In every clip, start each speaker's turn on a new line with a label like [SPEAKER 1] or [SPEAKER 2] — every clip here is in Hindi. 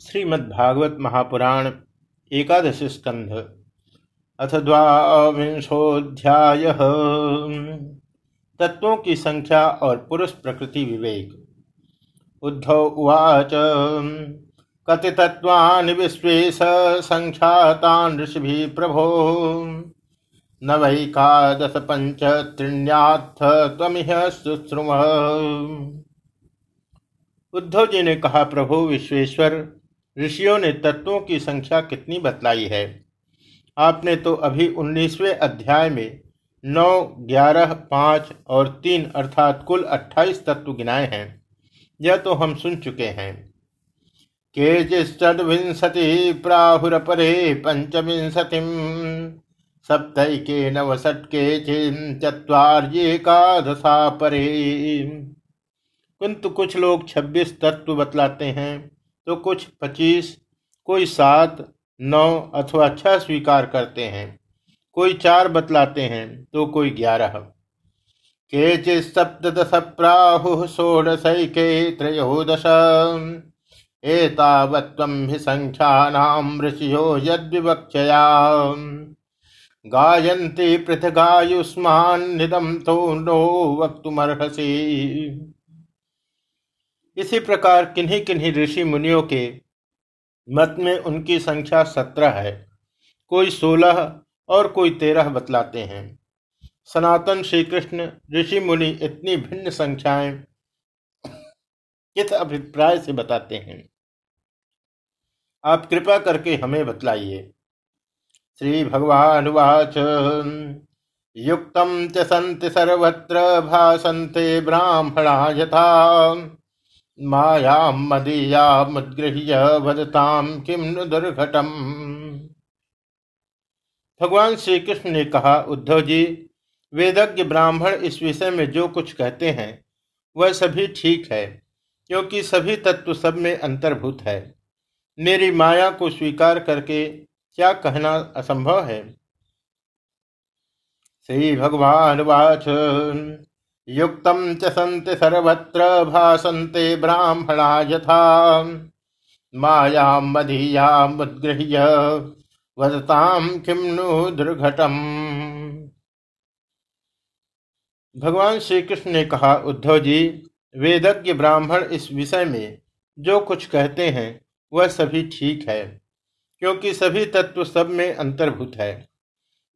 [SPEAKER 1] श्रीमद्भागवत महापुराण एकादश स्कंध अथ द्वांशोध्याय तत्वों की संख्या और पुरुष प्रकृति विवेक। उद्धव उवाच कति तत्वानि विश्वेश संख्यातान् ऋषिभिः प्रभो न वैकादश पंच त्रिण्याथ त्वमिह शुश्रुम उद्धव जी ने कहा, प्रभु विश्वेश्वर ऋषियों ने तत्वों की संख्या कितनी बतलाई है? आपने तो अभी उन्नीसवें अध्याय में नौ, ग्यारह, पाँच और तीन अर्थात कुल अट्ठाईस तत्व गिनाए हैं। यह तो हम सुन चुके हैं। के प्राहुरपरे पंचविंशति सप्तके नवसठ के चुवार्येकादशा परे किंतु कुछ लोग छब्बीस तत्व बतलाते हैं। तो कुछ पच्चीस, कोई सात, नौ अथवा छह स्वीकार करते हैं। कोई चार बतलाते हैं तो कोई ग्यारह। के सप्तश प्राहु षोडशैके त्रयोदश एतावत्वं हि संख्यानां ऋषियो यद्विवक्षया। गायन्ति पृथगायुष्मान्निदं तो नो वक्तुमर्हसि। इसी प्रकार किन्हीं किन्हीं ऋषि मुनियों के मत में उनकी संख्या सत्रह है। कोई सोलह और कोई तेरह बतलाते हैं। सनातन श्री कृष्ण ऋषि मुनि इतनी भिन्न संख्याएँ किस अभिप्राय से बताते हैं? आप कृपा करके हमें बतलाइए। श्री भगवान वाच। युक्त सर्वत्र भाषंते ब्राह्मणा यथा। वदताम किम दुर्घटम। भगवान श्री कृष्ण ने कहा, उद्धव जी, वेदज्ञ ब्राह्मण इस विषय में जो कुछ कहते हैं, वह सभी ठीक है, क्योंकि सभी तत्व सब में अंतर्भूत है। मेरी माया को स्वीकार करके क्या कहना असंभव है? श्री भगवान वाच। युक्तं च सन्ति सर्वत्र भासन्ते ब्राह्मणा यथा। मायां मदीयामुद्गृह्य वदताम किम नु दुर्घटम। भगवान श्री कृष्ण ने कहा, उद्धव जी, वेदज्ञ ब्राह्मण इस विषय में जो कुछ कहते हैं, वह सभी ठीक है, क्योंकि सभी तत्व सब में अंतर्भूत है।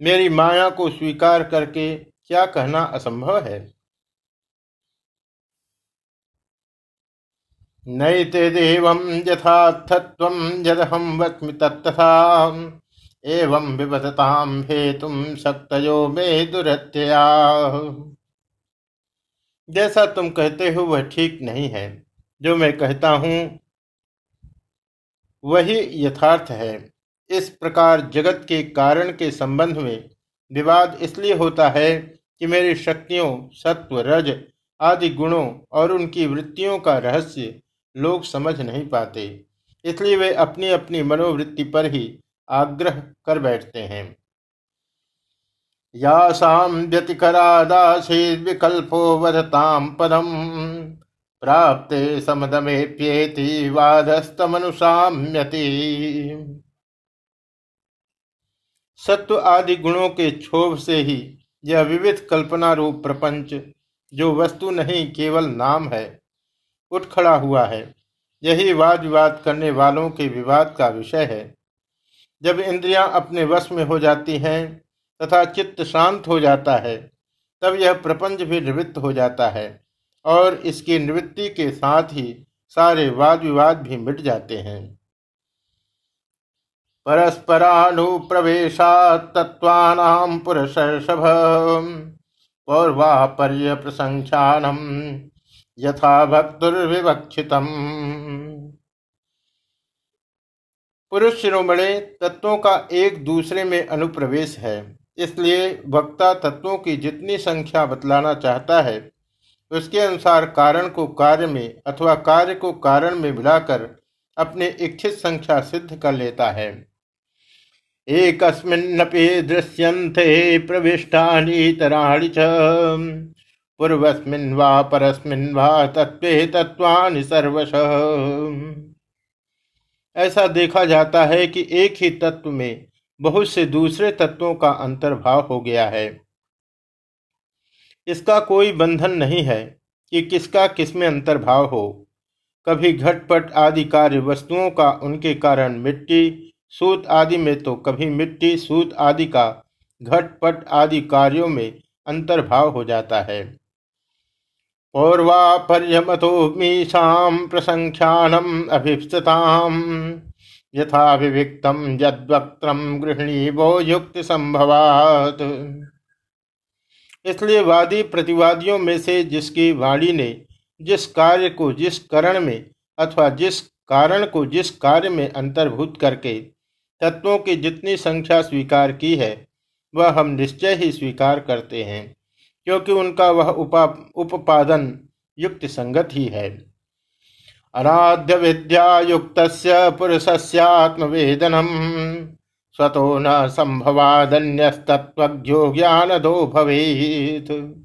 [SPEAKER 1] मेरी माया को स्वीकार करके क्या कहना असंभव है? नैते देवं यथार्थत्वं यदहं वक्मि तत्तथा एवं विवदतां हेतुं शक्तयो मे दुरत्यया। जैसा तुम कहते हो, वह ठीक नहीं है। जो मैं कहता हूँ, वही यथार्थ है। इस प्रकार जगत के कारण के संबंध में विवाद इसलिए होता है कि मेरी शक्तियों, सत्व, रज आदि गुणों और उनकी वृत्तियों का रहस्य लोग समझ नहीं पाते। इसलिए वे अपनी अपनी मनोवृत्ति पर ही आग्रह कर बैठते हैं। यासाम व्यतिकरादासी विकल्पो वधताम पदम प्राप्ते समदमेप्येति वादस्तमनुसाम्यति। सत्व आदि गुणों के क्षोभ से ही यह विविध कल्पना रूप प्रपंच, जो वस्तु नहीं केवल नाम है उठ खड़ा हुआ है। यही वाद विवाद करने वालों के विवाद का विषय है। जब इंद्रियाँ अपने वश में हो जाती हैं तथा चित्त शांत हो जाता है, तब यह प्रपंच भी निवृत्त हो जाता है और इसकी निवृत्ति के साथ ही सारे वाद विवाद भी मिट जाते हैं। परस्परानुप्रवेशा तत्वानाम पुरुषर्षभ पौर्वापर्य प्रसंख्यानम यथा भक्तुर्विवक्षितम पुरुष शिरोमणे तत्वों का एक दूसरे में अनुप्रवेश है, इसलिए वक्ता तत्वों की जितनी संख्या बतलाना चाहता है, उसके अनुसार कारण को कार्य में अथवा कार्य को कारण में मिलाकर अपने इच्छित संख्या सिद्ध कर लेता है। एक दृश्यंते प्रविष्टानी तराणी पूर्वस्मिन् वा परस्मिन् वा तत्त्वे तत्त्वानि सर्वश। ऐसा देखा जाता है कि एक ही तत्व में बहुत से दूसरे तत्वों का अंतर्भाव हो गया है। इसका कोई बंधन नहीं है कि किसका किसमें अंतर्भाव हो। कभी घटपट आदि कार्य वस्तुओं का उनके कारण मिट्टी, सूत आदि में तो कभी मिट्टी, सूत आदि का घटपट आदि कार्यों में अंतर्भाव हो जाता है। पौर्वापर्यमतो मीशाम प्रसंख्यानम अभिप्सताम यथाभिविक्तम यद्वक्त्रम गृहिणी वो युक्त संभवात इसलिए वादी प्रतिवादियों में से जिसकी वाणी ने जिस कार्य को जिस करण में अथवा जिस कारण को जिस कार्य में अंतर्भूत करके तत्वों की जितनी संख्या स्वीकार की है, वह हम निश्चय ही स्वीकार करते हैं। क्योंकि उनका वह उपा, उपादन युक्त संगत ही है। अनाद्य विद्या युक्त पुरुषस्यात्मवेदनम स्वतो न संभवादन्यस्तत्वज्ञो ज्ञान दो भवेत।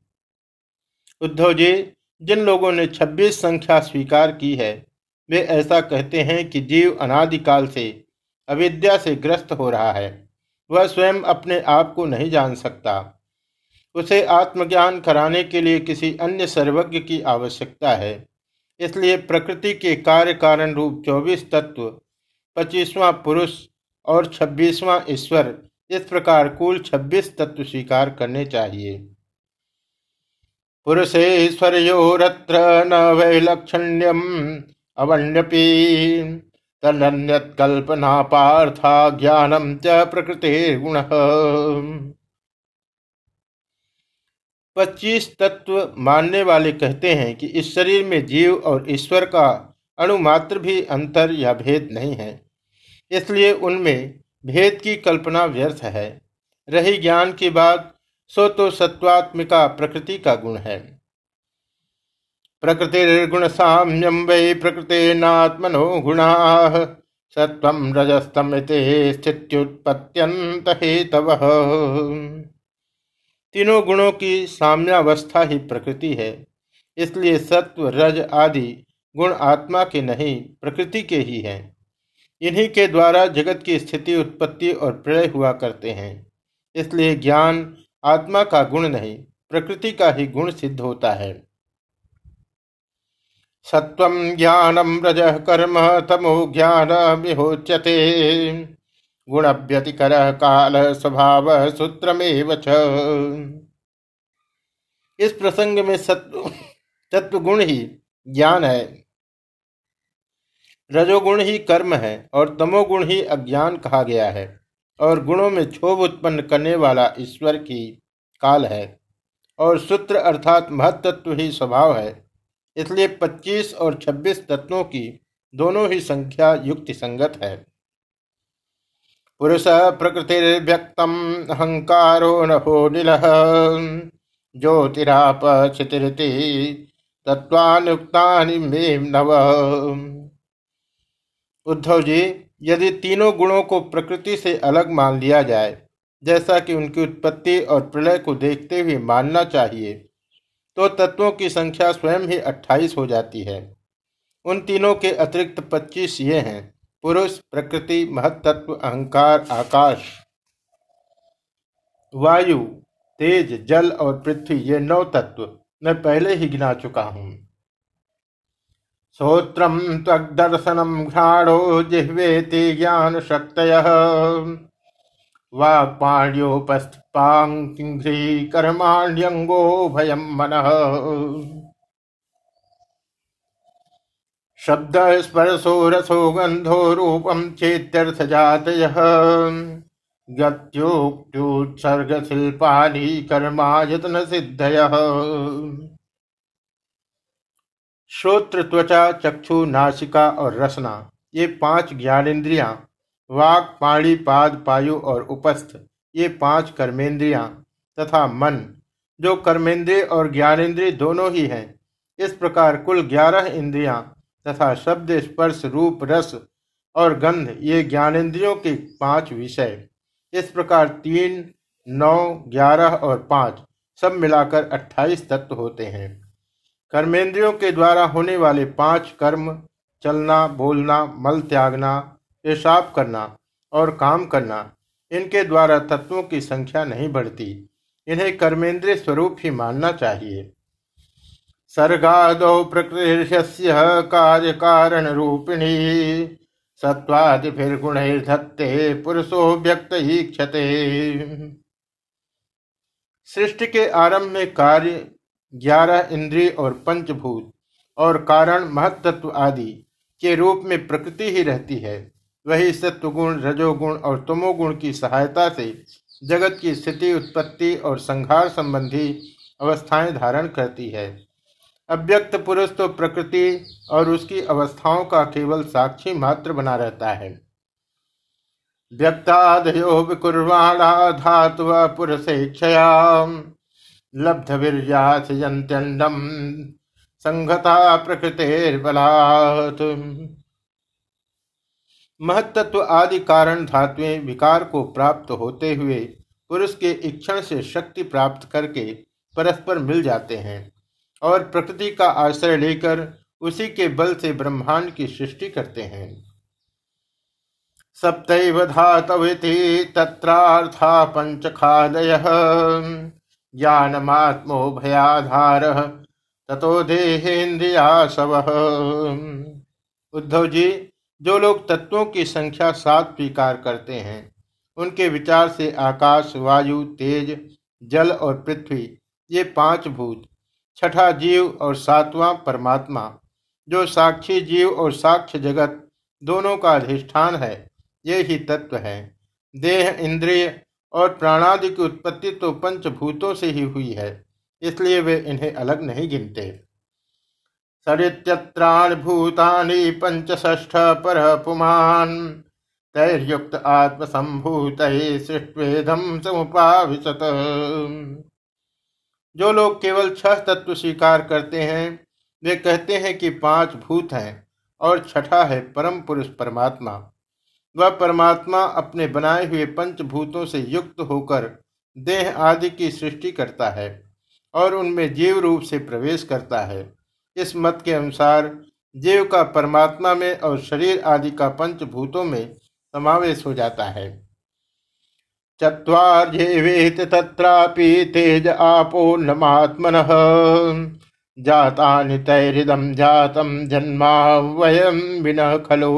[SPEAKER 1] उद्धव जी, जिन लोगों ने 26 संख्या स्वीकार की है, वे ऐसा कहते हैं कि जीव अनादिकाल से अविद्या से ग्रस्त हो रहा है। वह स्वयं अपने आप को नहीं जान सकता। उसे आत्मज्ञान कराने के लिए किसी अन्य सर्वज्ञ की आवश्यकता है। इसलिए प्रकृति के कार्य कारण रूप चौबीस तत्व, पच्चीसवां पुरुष और छब्बीसवां ईश्वर, इस प्रकार कुल छब्बीस तत्व स्वीकार करने चाहिए। पुरुषेश्वर्योरत्र न वैलक्षण्यम अवण्यपी तन्यत्कल्पना पार्था ज्ञानम च प्रकृति गुण पच्चीस तत्व मानने वाले कहते हैं कि इस शरीर में जीव और ईश्वर का अणुमात्र भी अंतर या भेद नहीं है। इसलिए उनमें भेद की कल्पना व्यर्थ है। रही ज्ञान की बात सो तो सत्वात्मिका प्रकृति का गुण है। प्रकृति साम्यम वै प्रकृति नात्मनो गुणा सत्व रजस्तम स्थित्युत्पत्त्यंत हेतव तीनों गुणों की साम्यावस्था ही प्रकृति है। इसलिए सत्व, रज आदि गुण आत्मा के नहीं, प्रकृति के ही हैं। इन्हीं के द्वारा जगत की स्थिति, उत्पत्ति और प्रलय हुआ करते हैं। इसलिए ज्ञान आत्मा का गुण नहीं, प्रकृति का ही गुण सिद्ध होता है। सत्व ज्ञानम रज कर्म, तमो ज्ञान विहोच्यते। गुण व्यतिकर काल स्वभाव सूत्र में इस प्रसंग में सत्व तत्व गुण ही ज्ञान है। रजोगुण ही कर्म है और तमोगुण ही अज्ञान कहा गया है और गुणों में क्षोभ उत्पन्न करने वाला ईश्वर की काल है और सूत्र अर्थात महत्त्व ही स्वभाव है। इसलिए 25 और 26 तत्वों की दोनों ही संख्या युक्ति संगत है। पुरुष प्रकृतिर्व्यक्तम, अहंकारो नभो निल। ज्योतिरापचितिरिति तत्वानुक्ता नव। उद्धव जी, यदि तीनों गुणों को प्रकृति से अलग मान लिया जाए, जैसा कि उनकी उत्पत्ति और प्रलय को देखते हुए मानना चाहिए तो तत्वों की संख्या स्वयं ही अट्ठाईस हो जाती है। उन तीनों के अतिरिक्त पच्चीस ये हैं। पुरुष, प्रकृति, महत्त्व, अहंकार, आकाश, वायु, तेज, जल और पृथ्वी, ये नौ तत्व मैं पहले ही गिना चुका हूँ। श्रोत्रम त्वदर्शनम घ्राणो जिह्वेति ज्ञान शक्त वाक्पाण्योपस्थपांघ्री कर्माण्यंगो भयम मन। शब्द स्पर्शो रसो गंधो रूपम चेत्यर्थ जात गत्योक्त्युत्सर्ग शिल्पानी कर्मायतन सिद्धय श्रोत्र त्वचा चक्षु, नासिका और रसना, ये पाँच ज्ञानेन्द्रियाँ, वाक, पाणी, पाद, पायु और उपस्थ, ये पाँच कर्मेंद्रियाँ तथा मन, जो कर्मेंद्रिय और ज्ञानेन्द्रिय दोनों ही हैं। इस प्रकार कुल ग्यारह इंद्रियाँ तथा शब्द स्पर्श रूप रस और गंध, ये ज्ञानेन्द्रियों के पाँच विषय। इस प्रकार तीन, नौ, ग्यारह और पाँच सब मिलाकर अट्ठाईस तत्व होते हैं। कर्मेंद्रियों के द्वारा होने वाले पाँच कर्म, चलना, बोलना, मल त्यागना, पेशाब करना और काम करना, इनके द्वारा तत्वों की संख्या नहीं बढ़ती। इन्हें कर्मेंद्रिय स्वरूप ही मानना चाहिए। सर्गादौ प्रकृति कार्य कारण रूपिणी सत्वादिर्गुणधत्ते पुरुषो व्यक्त ही क्षते सृष्टि के आरंभ में कार्य, ग्यारह इंद्रिय और पंचभूत और कारण महत्त्व आदि के रूप में प्रकृति ही रहती है। वही सत्वगुण, रजोगुण और तमोगुण की सहायता से जगत की स्थिति, उत्पत्ति और संहार संबंधी अवस्थाएँ धारण करती है। अव्यक्त पुरुष तो प्रकृति और उसकी अवस्थाओं का केवल साक्षी मात्र बना रहता है। व्यक्तादयो विकुर्वाणा धातु पुरुषेक्षया लब्ध वीर्यासयंत्यंडम संगता प्रकृतिर्बलात्। महत्त्व आदि कारण धातुएँ विकार को प्राप्त होते हुए पुरुष के इक्षण से शक्ति प्राप्त करके परस्पर मिल जाते हैं। और प्रकृति का आश्रय लेकर उसी के बल से ब्रह्मांड की सृष्टि करते हैं। सप्तैव धातविति तत्रार्था पंच खादय ज्ञानमात्मो भयाधार। ततो देहेन्द्रिया सव उद्धव जी जो लोग तत्वों की संख्या सात स्वीकार करते हैं, उनके विचार से आकाश, वायु, तेज, जल और पृथ्वी, ये पाँच भूत छठा जीव और सातवां परमात्मा, जो साक्षी जीव और साक्ष्य जगत दोनों का अधिष्ठान है, ये ही तत्व है। देह इंद्रिय और प्राणादि की उत्पत्ति तो पंचभूतों से ही हुई है, इसलिए वे इन्हें अलग नहीं गिनते। सरित्यत्राण भूतानि पंचष्ठ पर पुमान तैर्युक्त आत्मसंभूत सृष्टवेदम समुपाविशत। जो लोग केवल छह तत्व स्वीकार करते हैं, वे कहते हैं कि पाँच भूत हैं और छठा है परम पुरुष परमात्मा। वह परमात्मा अपने बनाए हुए पंचभूतों से युक्त होकर देह आदि की सृष्टि करता है और उनमें जीव रूप से प्रवेश करता है। इस मत के अनुसार जीव का परमात्मा में और शरीर आदि का पंचभूतों में समावेश हो जाता है। चत्वार्येवेत तत्रापि तेज आपोर्णमात्मनः जातानि तैरिदं जातं जन्मा वयम विनः खलु।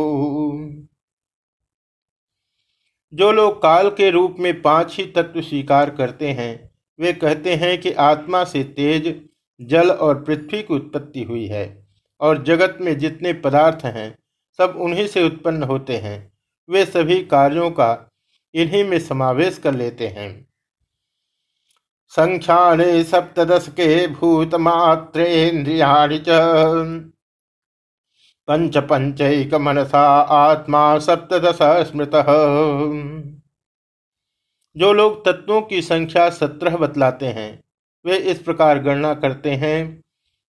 [SPEAKER 1] जो लोग काल के रूप में पाँच ही तत्व स्वीकार करते हैं, वे कहते हैं कि आत्मा से तेज, जल और पृथ्वी की उत्पत्ति हुई है, और जगत में जितने पदार्थ हैं, सब उन्हीं से उत्पन्न होते हैं। वे सभी कार्यों का इन्हीं में समावेश कर लेते हैं। संख्याने सप्तश के भूत मात्रेन्द्रिया पंच पंचक मनसा आत्मा सप्तश स्मृत। जो लोग तत्वों की संख्या सत्रह बतलाते हैं, वे इस प्रकार गणना करते हैं।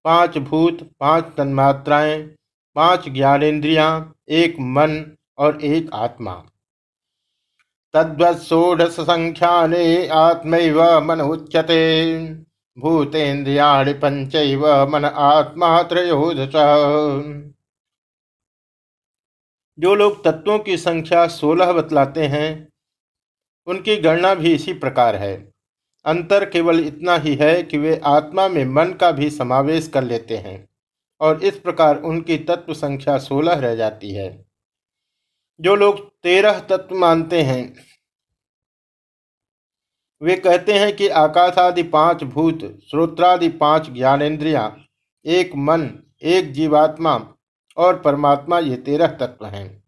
[SPEAKER 1] पाँच भूत, पाँच तन्मात्राएँ, पाँच ज्ञानेन्द्रिया, एक मन और एक आत्मा। तद्वत्षोडश संख्याने आत्मैव मन उच्यते भूतेन्द्रियाणि पंचैव मन आत्मा त्रयोदश। जो लोग तत्वों की संख्या सोलह बतलाते हैं, उनकी गणना भी इसी प्रकार है। अंतर केवल इतना ही है कि वे आत्मा में मन का भी समावेश कर लेते हैं, और इस प्रकार उनकी तत्व संख्या सोलह रह जाती है। जो लोग तेरह तत्व मानते हैं, वे कहते हैं कि आकाश आदि पाँच भूत श्रोत्रादि पाँच ज्ञानेन्द्रिया, एक मन, एक जीवात्मा और परमात्मा ये तेरह तत्व हैं।